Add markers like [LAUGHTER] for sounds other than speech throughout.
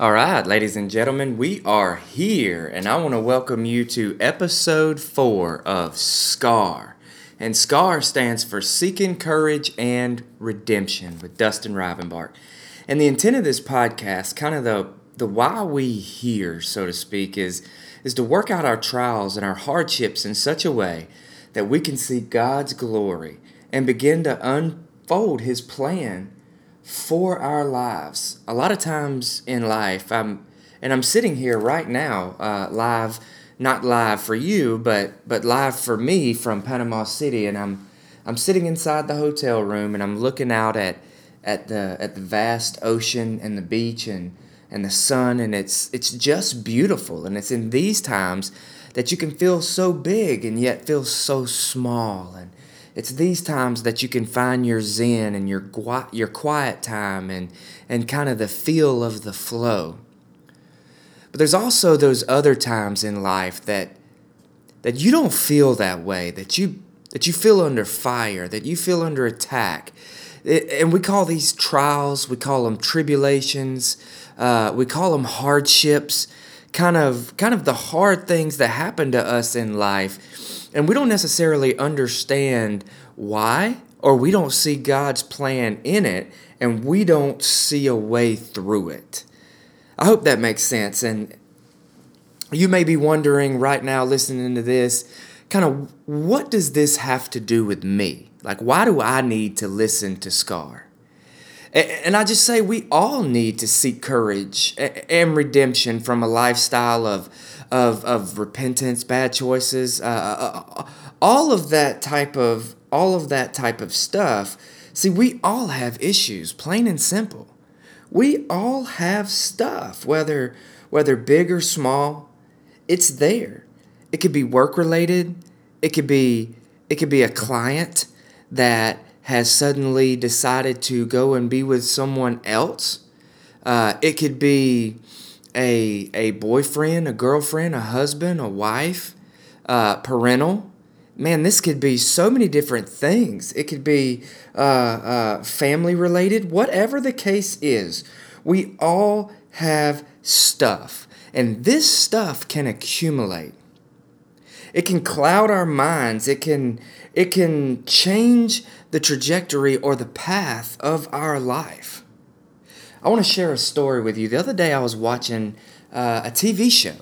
All right, ladies and gentlemen, we are here, and I want to welcome you to episode four of SCAR. And SCAR stands for Seeking Courage and Redemption with Dustin Rivenbark. And the intent of this podcast, kind of the the why we here, so to speak, is is to work out our trials and our hardships in such a way that we can see God's glory and begin to unfold His plan for our lives. A lot of times in life, I'm and I'm sitting here right now, uh, live, not live for you, but but live for me from Panama City, and I'm I'm sitting inside the hotel room and I'm looking out at at the at the vast ocean and the beach and and the sun, and it's it's just beautiful, and it's in these times that you can feel so big and yet feel so small and it's these times that you can find your zen and your your quiet time and and kind of the feel of the flow. But there's also those other times in life that that you don't feel that way, that you that you feel under fire, that you feel under attack. And we call these trials, we call them tribulations, uh, we call them hardships, kind of kind of the hard things that happen to us in life and we don't necessarily understand why, or we don't see God's plan in it, and we don't see a way through it. I hope that makes sense. And you may be wondering right now, listening to this, kind of what does this have to do with me? Like, why do I need to listen to Scar? And I just say we all need to seek courage and redemption from a lifestyle of of of repentance, bad choices, uh, uh, uh, all of that type of all of that type of stuff. See, we all have issues, plain and simple. We all have stuff, whether whether big or small. It's there. It could be work related. It could be it could be a client that has suddenly decided to go and be with someone else. Uh, it could be a a boyfriend, a girlfriend, a husband, a wife, uh, parental. Man, this could be so many different things. It could be uh, uh, family related, whatever the case is. We all have stuff, and this stuff can accumulate. It can cloud our minds. It can it can change the trajectory or the path of our life. I want to share a story with you. The other day I was watching uh, a TV show,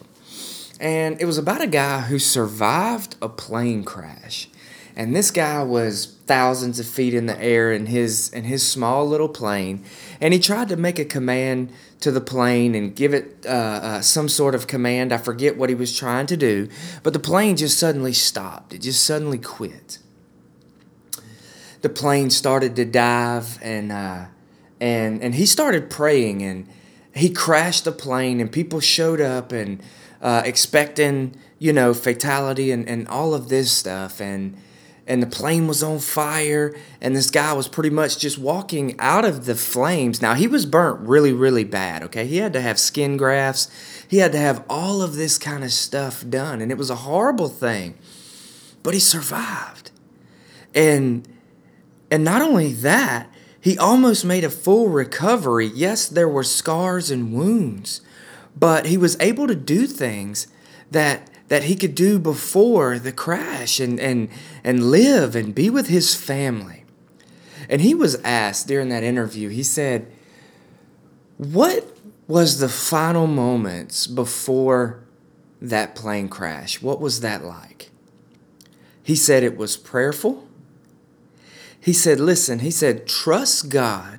and it was about a guy who survived a plane crash. And this guy was thousands of feet in the air in his in his small little plane, and he tried to make a command to the plane and give it uh, uh, some sort of command. I forget what he was trying to do, but the plane just suddenly stopped. It just suddenly quit. The plane started to dive, and uh, and and he started praying and he crashed the plane and people showed up and uh, expecting you know fatality and, and all of this stuff. And and the plane was on fire and this guy was pretty much just walking out of the flames. Now he was burnt really really bad okay? He had to have skin grafts. He had to have all of this kind of stuff done and it was a horrible thing. But he survived. And and not only that he almost made a full recovery. Yes, there were scars and wounds, but he was able to do things that that he could do before the crash and and and live and be with his family. And he was asked during that interview, he said, "What was the final moments before that plane crash? What was that like?" He said it was prayerful he said, Listen, he said, trust God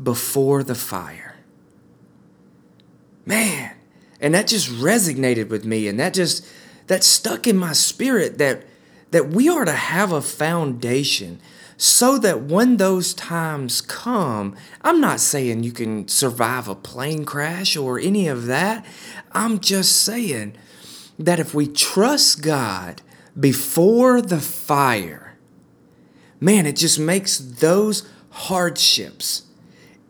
before the fire. Man, and that just resonated with me and that just that stuck in my spirit that that we are to have a foundation so that when those times come, I'm not saying you can survive a plane crash or any of that. I'm just saying that if we trust God before the fire, man, it just makes those hardships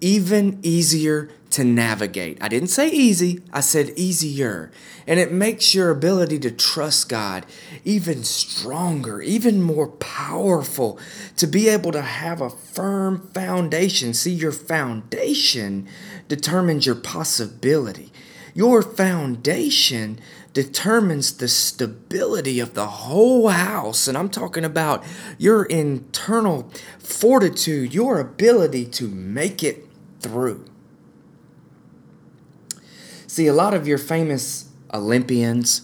even easier to navigate. I didn't say easy, I said easier. And it makes your ability to trust God even stronger, even more powerful, to be able to have a firm foundation. See, your foundation determines your possibility. Your foundation determines the stability of the whole house. And I'm talking about your internal fortitude, your ability to make it through. See, a lot of your famous Olympians,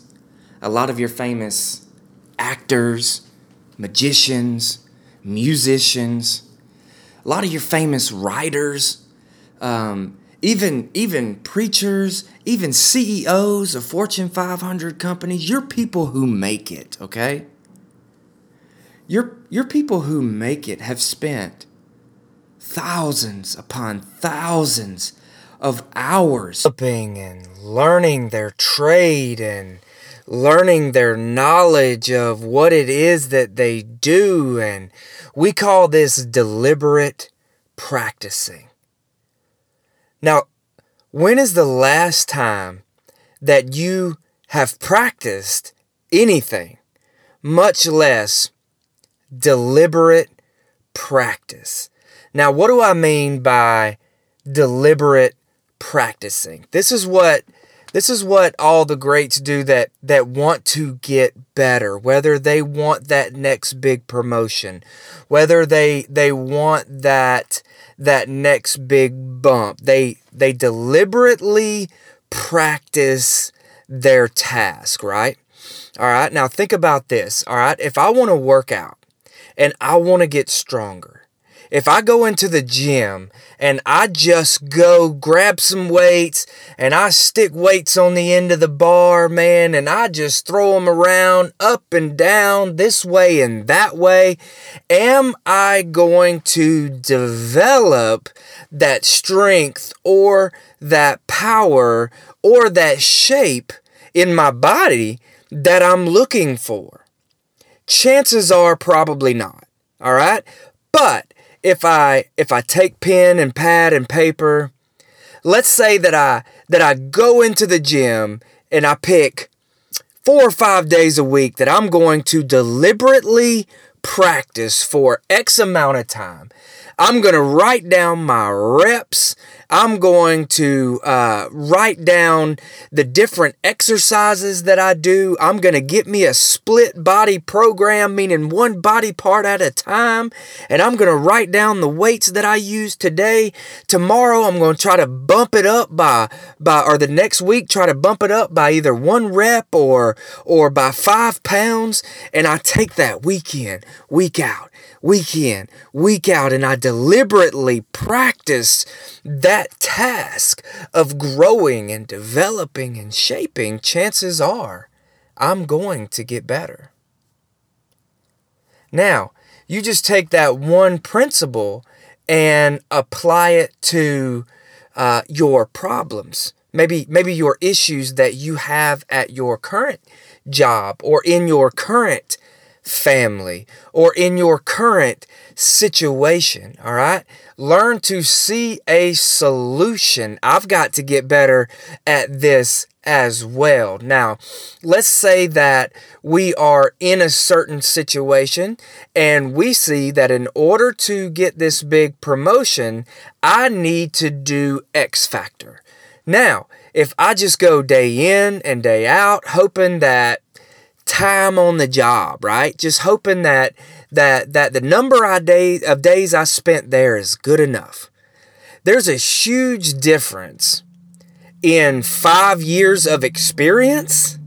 a lot of your famous actors, magicians, musicians, a lot of your famous writers, um, even even preachers, even CEOs of Fortune 500 companies, you're people who make it, okay? Your your people who make it have spent thousands upon thousands of hours developing and learning their trade and learning their knowledge of what it is that they do and we call this deliberate practicing. Now, when is the last time that you have practiced anything, much less deliberate practice? Now, what do I mean by deliberate practicing? This is what this is what all the greats do that that want to get better, whether they want that next big promotion, whether they they want that that next big bump. They they deliberately practice their task, right? All right. Now think about this. All right. If I want to work out and I want to get stronger, if I go into the gym and I just go grab some weights and I stick weights on the end of the bar, man, and I just throw them around up and down this way and that way, am I going to develop that strength or that power or that shape in my body that I'm looking for? Chances are probably not. All right. But if I if I take pen and pad and paper, let's say that I that I go into the gym and I pick four or five days a week that I'm going to deliberately practice for X amount of time. I'm going to write down my reps I'm going to uh, write down the different exercises that I do. I'm going to get me a split body program, meaning one body part at a time. And I'm going to write down the weights that I use today. Tomorrow, I'm going to try to bump it up by, by, or the next week, try to bump it up by either one rep or, or by five pounds. And I take that week in, week out week in, week out, and I deliberately practice that task of growing and developing and shaping, chances are I'm going to get better. Now, you just take that one principle and apply it to uh, your problems. Maybe, maybe your issues that you have at your current job or in your current family or in your current situation. All right. Learn to see a solution. I've got to get better at this as well. Now, let's say that we are in a certain situation and we see that in order to get this big promotion, I need to do X factor. Now, if I just go day in and day out, hoping that time on the job, right? Just hoping that that that the number I day, of days I spent there is good enough. There's a huge difference in 5 years of experience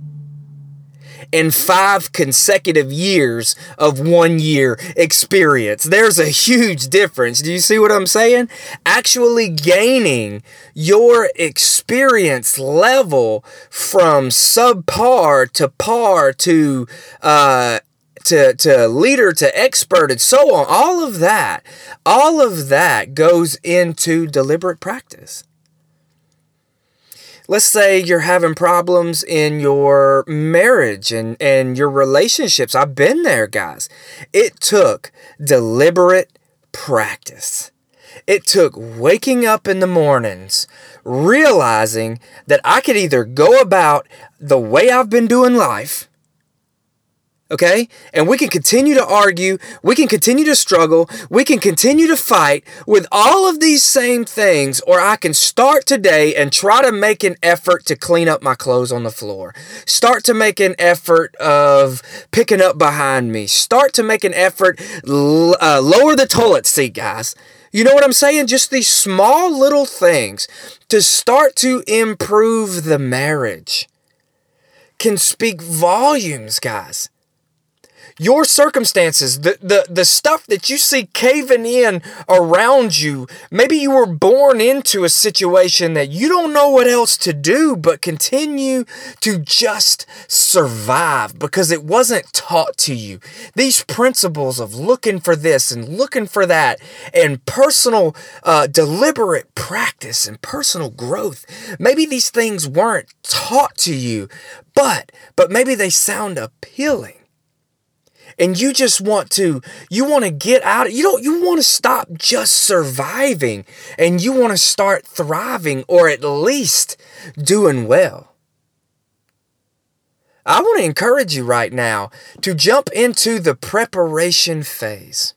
in five consecutive years of one year experience. There's a huge difference. Do you see what I'm saying? Actually gaining your experience level from subpar to par to, uh, to, to leader to expert and so on all of that all of that goes into deliberate practice let's say you're having problems in your marriage and, and your relationships. I've been there, guys. It took deliberate practice. It took waking up in the mornings, realizing that I could either go about the way I've been doing life Okay? And we can continue to argue, we can continue to struggle, we can continue to fight with all of these same things, or I can start today and try to make an effort to clean up my clothes on the floor. Start to make an effort of picking up behind me. Start to make an effort, uh, lower the toilet seat, guys. You know what I'm saying? Just these small little things to start to improve the marriage can speak volumes, guys your circumstances, the, the, the stuff that you see caving in around you. Maybe you were born into a situation that you don't know what else to do but continue to just survive because it wasn't taught to you. These principles of looking for this and looking for that and personal, uh, deliberate practice and personal growth. Maybe these things weren't taught to you, but, but maybe they sound appealing and you just want to you want to get out you don't you want to stop just surviving and you want to start thriving or at least doing well I want to encourage you right now to jump into the preparation phase.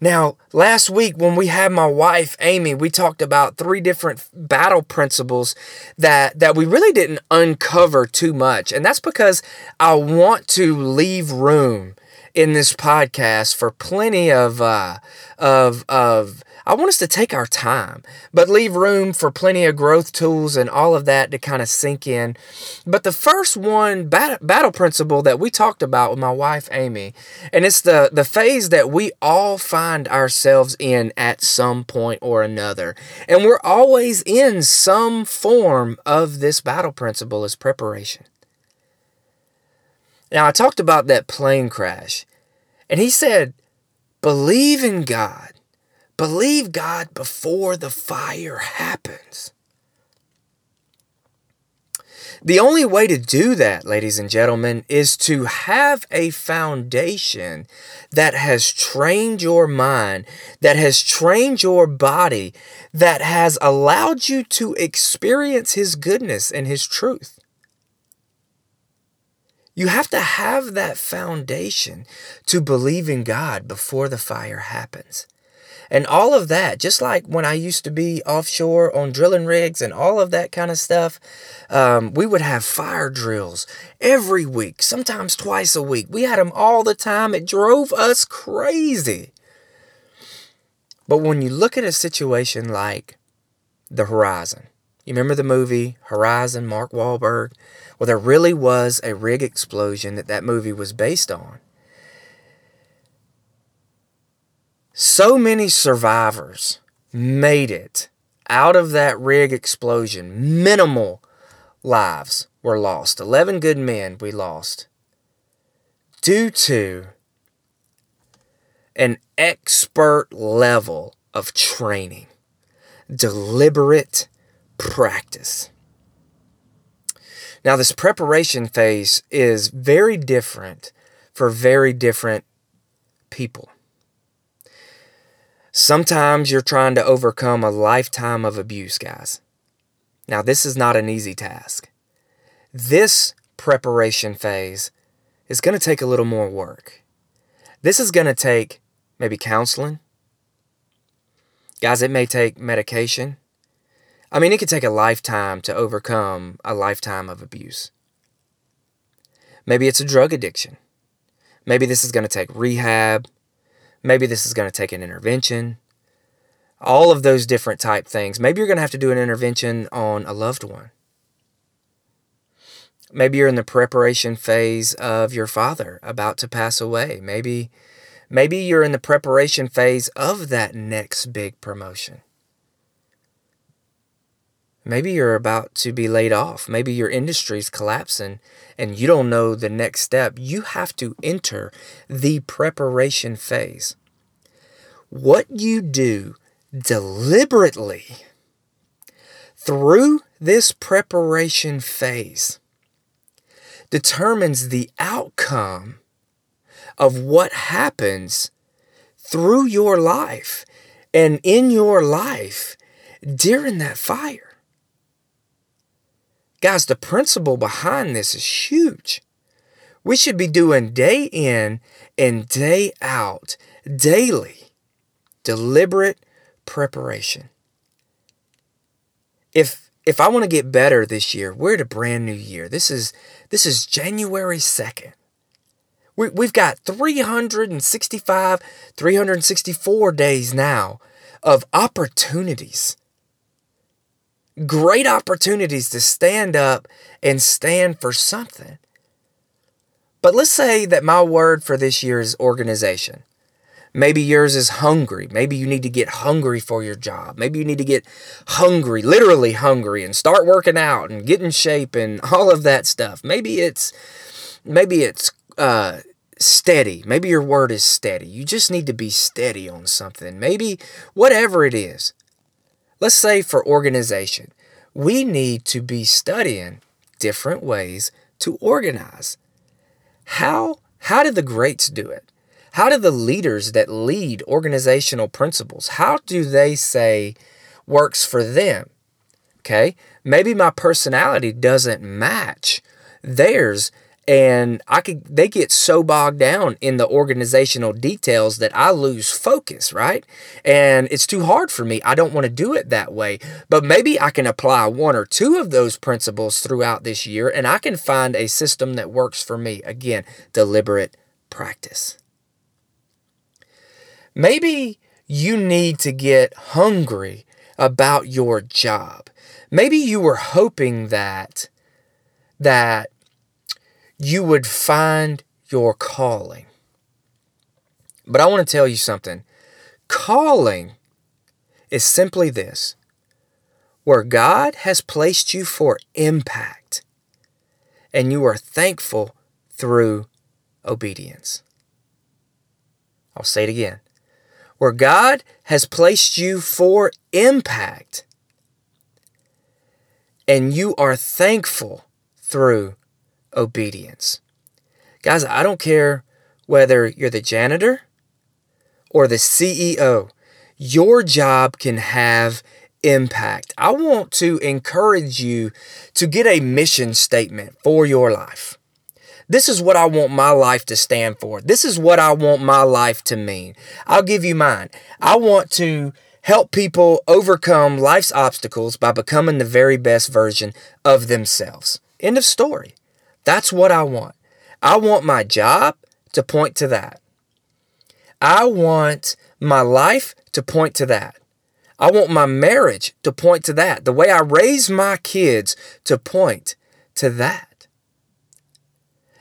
Now, last week when we had my wife Amy, we talked about three different battle principles that that we really didn't uncover too much. And that's because I want to leave room in this podcast for plenty of uh, of of I want us to take our time, but leave room for plenty of growth tools and all of that to kind of sink in. But the first one bat- battle principle that we talked about with my wife Amy, and it's the the phase that we all find ourselves in at some point or another, and we're always in some form of this battle principle is preparation. Now, I talked about that plane crash, and he said, Believe in God. Believe God before the fire happens. The only way to do that, ladies and gentlemen, is to have a foundation that has trained your mind, that has trained your body, that has allowed you to experience His goodness and His truth. You have to have that foundation to believe in God before the fire happens. And all of that, just like when I used to be offshore on drilling rigs and all of that kind of stuff, um, we would have fire drills every week, sometimes twice a week. We had them all the time. It drove us crazy. But when you look at a situation like the horizon, you remember the movie Horizon, Mark Wahlberg? Well, there really was a rig explosion that that movie was based on. So many survivors made it out of that rig explosion. Minimal lives were lost. 11 good men we lost due to an expert level of training, deliberate practice. Now, this preparation phase is very different for very different people. Sometimes you're trying to overcome a lifetime of abuse, guys. Now, this is not an easy task. This preparation phase is going to take a little more work. This is going to take maybe counseling. Guys, it may take medication. I mean, it could take a lifetime to overcome a lifetime of abuse. Maybe it's a drug addiction. Maybe this is going to take rehab. Maybe this is going to take an intervention. All of those different type things. Maybe you're going to have to do an intervention on a loved one. Maybe you're in the preparation phase of your father about to pass away. Maybe maybe you're in the preparation phase of that next big promotion. Maybe you're about to be laid off. Maybe your industry's collapsing and you don't know the next step. You have to enter the preparation phase. What you do deliberately through this preparation phase determines the outcome of what happens through your life and in your life during that fire. Guys, the principle behind this is huge. We should be doing day in and day out, daily, deliberate preparation. If if I want to get better this year, we're at a brand new year. This is this is January 2nd. We, we've got 365, 364 days now of opportunities. Great opportunities to stand up and stand for something. But let's say that my word for this year is organization. Maybe yours is hungry. Maybe you need to get hungry for your job. Maybe you need to get hungry, literally hungry, and start working out and get in shape and [LAUGHS] all of that stuff. Maybe it's maybe it's uh, steady. Maybe your word is steady. You just need to be steady on something. Maybe whatever it is. Let's say for organization, we need to be studying different ways to organize. How how did the greats do it? How do the leaders that lead organizational principles, how do they say works for them? Okay? Maybe my personality doesn't match theirs and I could they get so bogged down in the organizational details that I lose focus, right? And it's too hard for me. I don't want to do it that way. But maybe I can apply one or two of those principles throughout this year and I can find a system that works for me. Again, deliberate practice. Maybe you need to get hungry about your job. Maybe you were hoping that that you would find your calling. But I want to tell you something. Calling is simply this where God has placed you for impact, and you are thankful through obedience. I'll say it again. Where God has placed you for impact, and you are thankful through obedience. Guys, I don't care whether you're the janitor or the CEO, your job can have impact. I want to encourage you to get a mission statement for your life. This is what I want my life to stand for. This is what I want my life to mean. I'll give you mine. I want to help people overcome life's obstacles by becoming the very best version of themselves. End of story. That's what I want. I want my job to point to that. I want my life to point to that. I want my marriage to point to that. The way I raise my kids to point to that.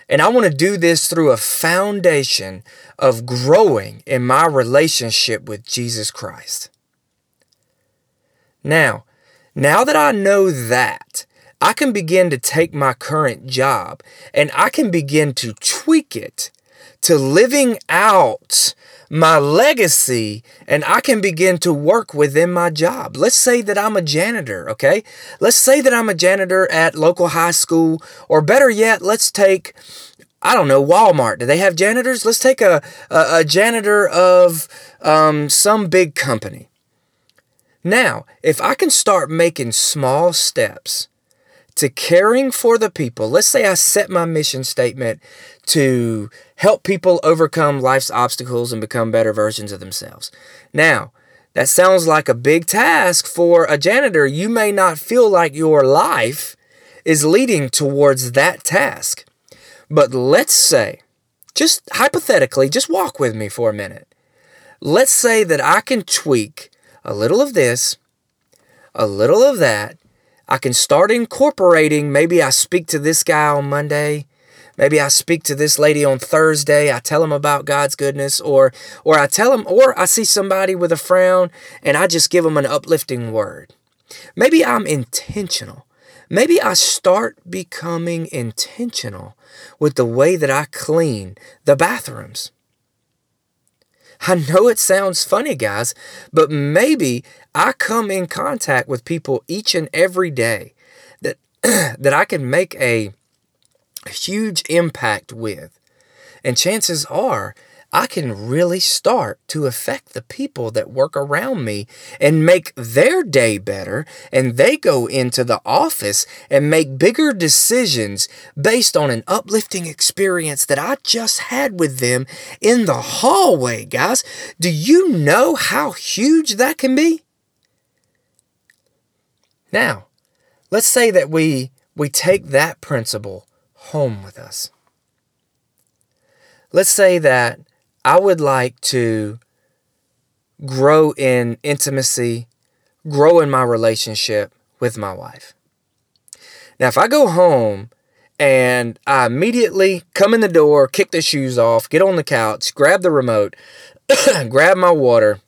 And I want to do this through a foundation of growing in my relationship with Jesus Christ. Now, now that I know that, I can begin to take my current job and I can begin to tweak it to living out my legacy and I can begin to work within my job. Let's say that I'm a janitor, okay? Let's say that I'm a janitor at local high school, or better yet, let's take I don't know, Walmart. Do they have janitors? Let's take a, a, a janitor of um, some big company. Now, if I can start making small steps to caring for the people. Let's say I set my mission statement to help people overcome life's obstacles and become better versions of themselves. Now, that sounds like a big task for a janitor. You may not feel like your life is leading towards that task. But let's say, just hypothetically, just walk with me for a minute. Let's say that I can tweak a little of this, a little of that, I can start incorporating. Maybe I speak to this guy on Monday. Maybe I speak to this lady on Thursday. I tell them about God's goodness, or or I tell them, or I see somebody with a frown and I just give them an uplifting word. Maybe I'm intentional. Maybe I start becoming intentional with the way that I clean the bathrooms. I know it sounds funny, guys, but maybe I come in contact with people each and every day that [CLEARS THROAT] that I can make a huge impact with. And chances are I can really start to affect the people that work around me and make their day better. And they go into the office and make bigger decisions based on an uplifting experience that I just had with them in the hallway, guys. Do you know how huge that can be? Now, let's say that we we take that principle home with us. Let's say that I would like to grow in intimacy, grow in my relationship with my wife. Now, if I go home and I immediately come in the door, kick the shoes off, get on the couch, grab the remote, [COUGHS] grab my water,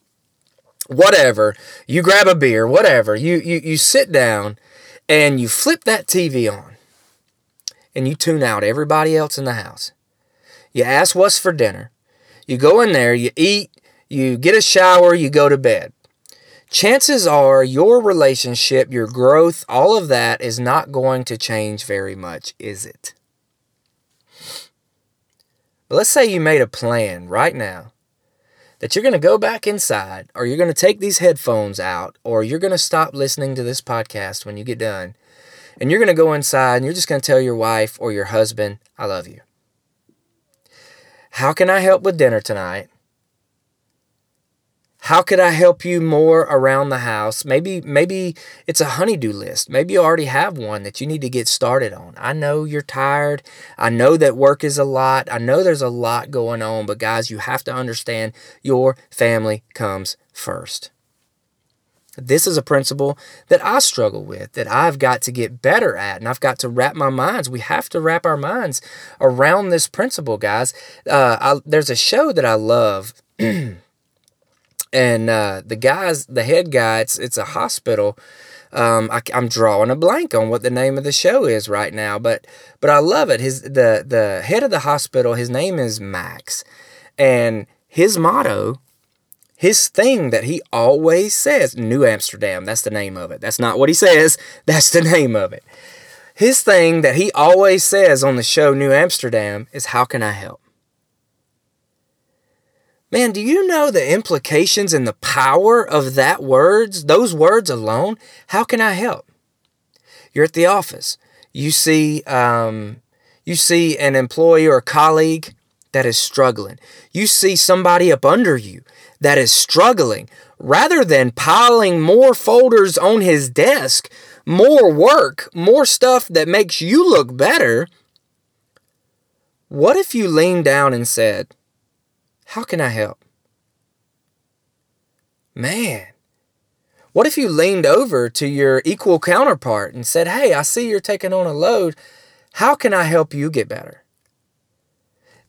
whatever, you grab a beer, whatever, you, you, you sit down and you flip that TV on and you tune out everybody else in the house. You ask what's for dinner. You go in there, you eat, you get a shower, you go to bed. Chances are your relationship, your growth, all of that is not going to change very much, is it? But let's say you made a plan right now that you're going to go back inside, or you're going to take these headphones out, or you're going to stop listening to this podcast when you get done, and you're going to go inside and you're just going to tell your wife or your husband, I love you. How can I help with dinner tonight? How could I help you more around the house? Maybe maybe it's a honeydew list. Maybe you already have one that you need to get started on. I know you're tired. I know that work is a lot. I know there's a lot going on, but guys, you have to understand your family comes first. This is a principle that I struggle with, that I've got to get better at, and I've got to wrap my minds. We have to wrap our minds around this principle, guys. Uh, I, there's a show that I love, [CLEARS THROAT] and uh, the guys, the head guy, it's it's a hospital. Um, I, am drawing a blank on what the name of the show is right now, but but I love it. His the the head of the hospital, his name is Max, and his motto his thing that he always says, New Amsterdam, that's the name of it. That's not what he says, [LAUGHS] that's the name of it. His thing that he always says on the show New Amsterdam is, How can I help? Man, do you know the implications and the power of that words, those words alone? How can I help? You're at the office. You see, um, you see an employee or a colleague that is struggling. You see somebody up under you that is struggling, rather than piling more folders on his desk, more work, more stuff that makes you look better, what if you leaned down and said, How can I help? Man, what if you leaned over to your equal counterpart and said, Hey, I see you're taking on a load. How can I help you get better?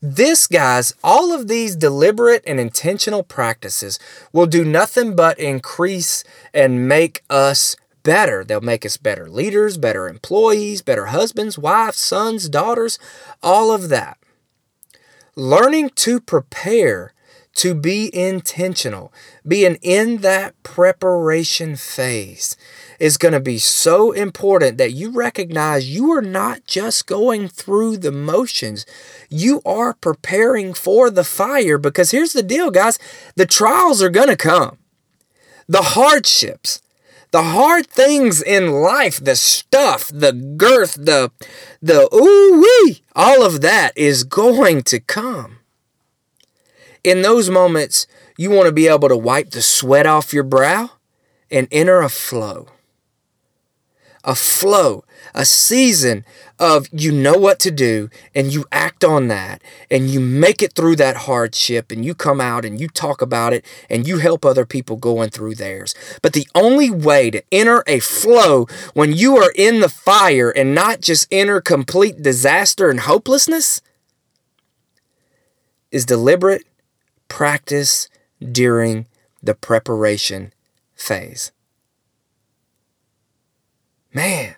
This, guys, all of these deliberate and intentional practices will do nothing but increase and make us better. They'll make us better leaders, better employees, better husbands, wives, sons, daughters, all of that. Learning to prepare to be intentional, being in that preparation phase is going to be so important that you recognize you are not just going through the motions. You are preparing for the fire because here's the deal, guys the trials are going to come, the hardships. The hard things in life, the stuff, the girth, the the ooh wee, all of that is going to come. In those moments, you want to be able to wipe the sweat off your brow and enter a flow a flow, a season of you know what to do and you act on that and you make it through that hardship and you come out and you talk about it and you help other people going through theirs. But the only way to enter a flow when you are in the fire and not just enter complete disaster and hopelessness is deliberate practice during the preparation phase. Man,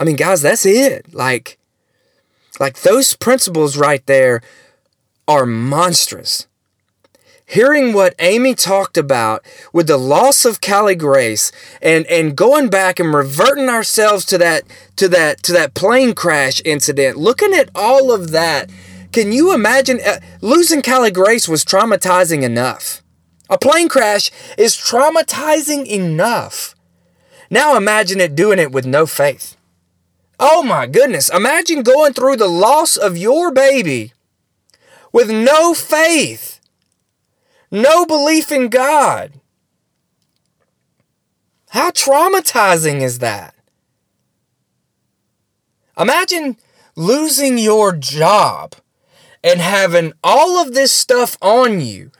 I mean, guys, that's it. Like, like those principles right there are monstrous. Hearing what Amy talked about with the loss of Cali Grace and, and going back and reverting ourselves to that to that to that plane crash incident, looking at all of that, Can you imagine? Uh, losing Cali Grace was traumatizing enough. A plane crash is traumatizing enough. Now imagine it doing it with no faith. Oh my goodness. Imagine going through the loss of your baby with no faith, no belief in God. How traumatizing is that? Imagine losing your job and having all of this stuff on you,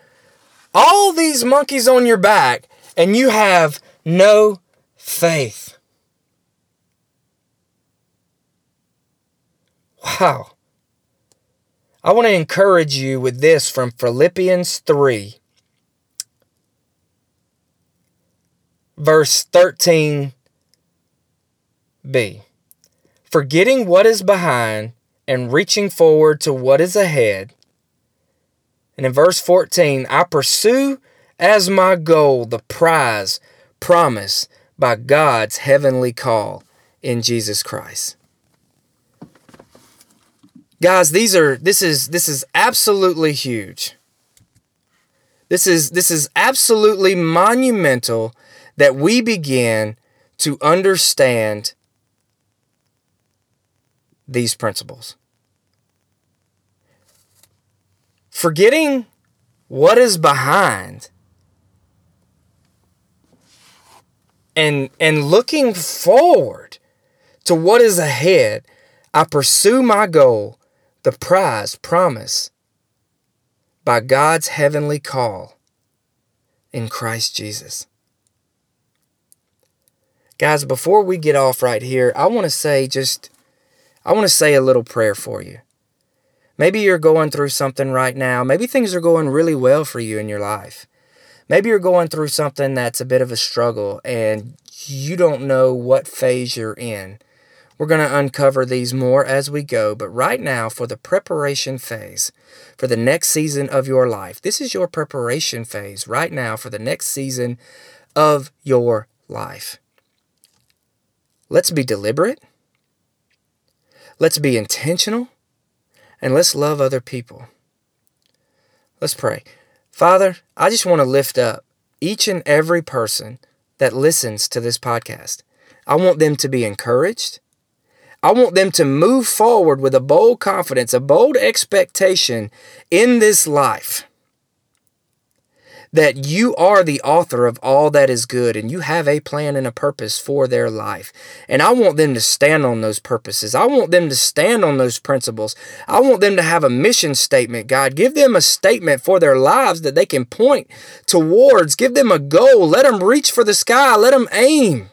all these monkeys on your back, and you have no faith. Wow. I want to encourage you with this from Philippians 3, verse 13b. Forgetting what is behind and reaching forward to what is ahead. And in verse 14, I pursue as my goal the prize promised by God's heavenly call in Jesus Christ. Guys, these are this is this is absolutely huge. This is this is absolutely monumental that we begin to understand these principles. Forgetting what is behind and and looking forward to what is ahead, I pursue my goal the prize promise by God's heavenly call in Christ Jesus. Guys, before we get off right here, I want to say just, I want to say a little prayer for you. Maybe you're going through something right now. Maybe things are going really well for you in your life. Maybe you're going through something that's a bit of a struggle and you don't know what phase you're in. We're going to uncover these more as we go, but right now, for the preparation phase, for the next season of your life, this is your preparation phase right now for the next season of your life. Let's be deliberate, let's be intentional, and let's love other people. Let's pray. Father, I just want to lift up each and every person that listens to this podcast. I want them to be encouraged. I want them to move forward with a bold confidence, a bold expectation in this life that you are the author of all that is good and you have a plan and a purpose for their life. And I want them to stand on those purposes. I want them to stand on those principles. I want them to have a mission statement, God. Give them a statement for their lives that they can point towards. Give them a goal. Let them reach for the sky. Let them aim.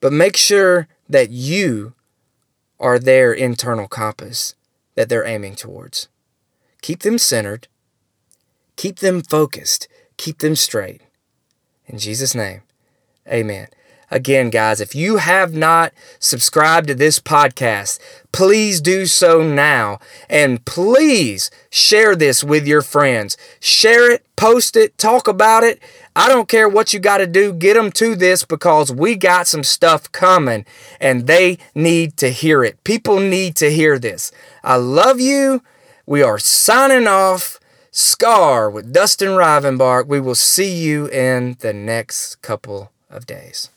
But make sure that you are their internal compass that they're aiming towards. Keep them centered, keep them focused, keep them straight. In Jesus' name, amen. Again, guys, if you have not subscribed to this podcast, please do so now. And please share this with your friends. Share it, post it, talk about it. I don't care what you got to do, get them to this because we got some stuff coming and they need to hear it. People need to hear this. I love you. We are signing off. Scar with Dustin Rivenbark. We will see you in the next couple of days.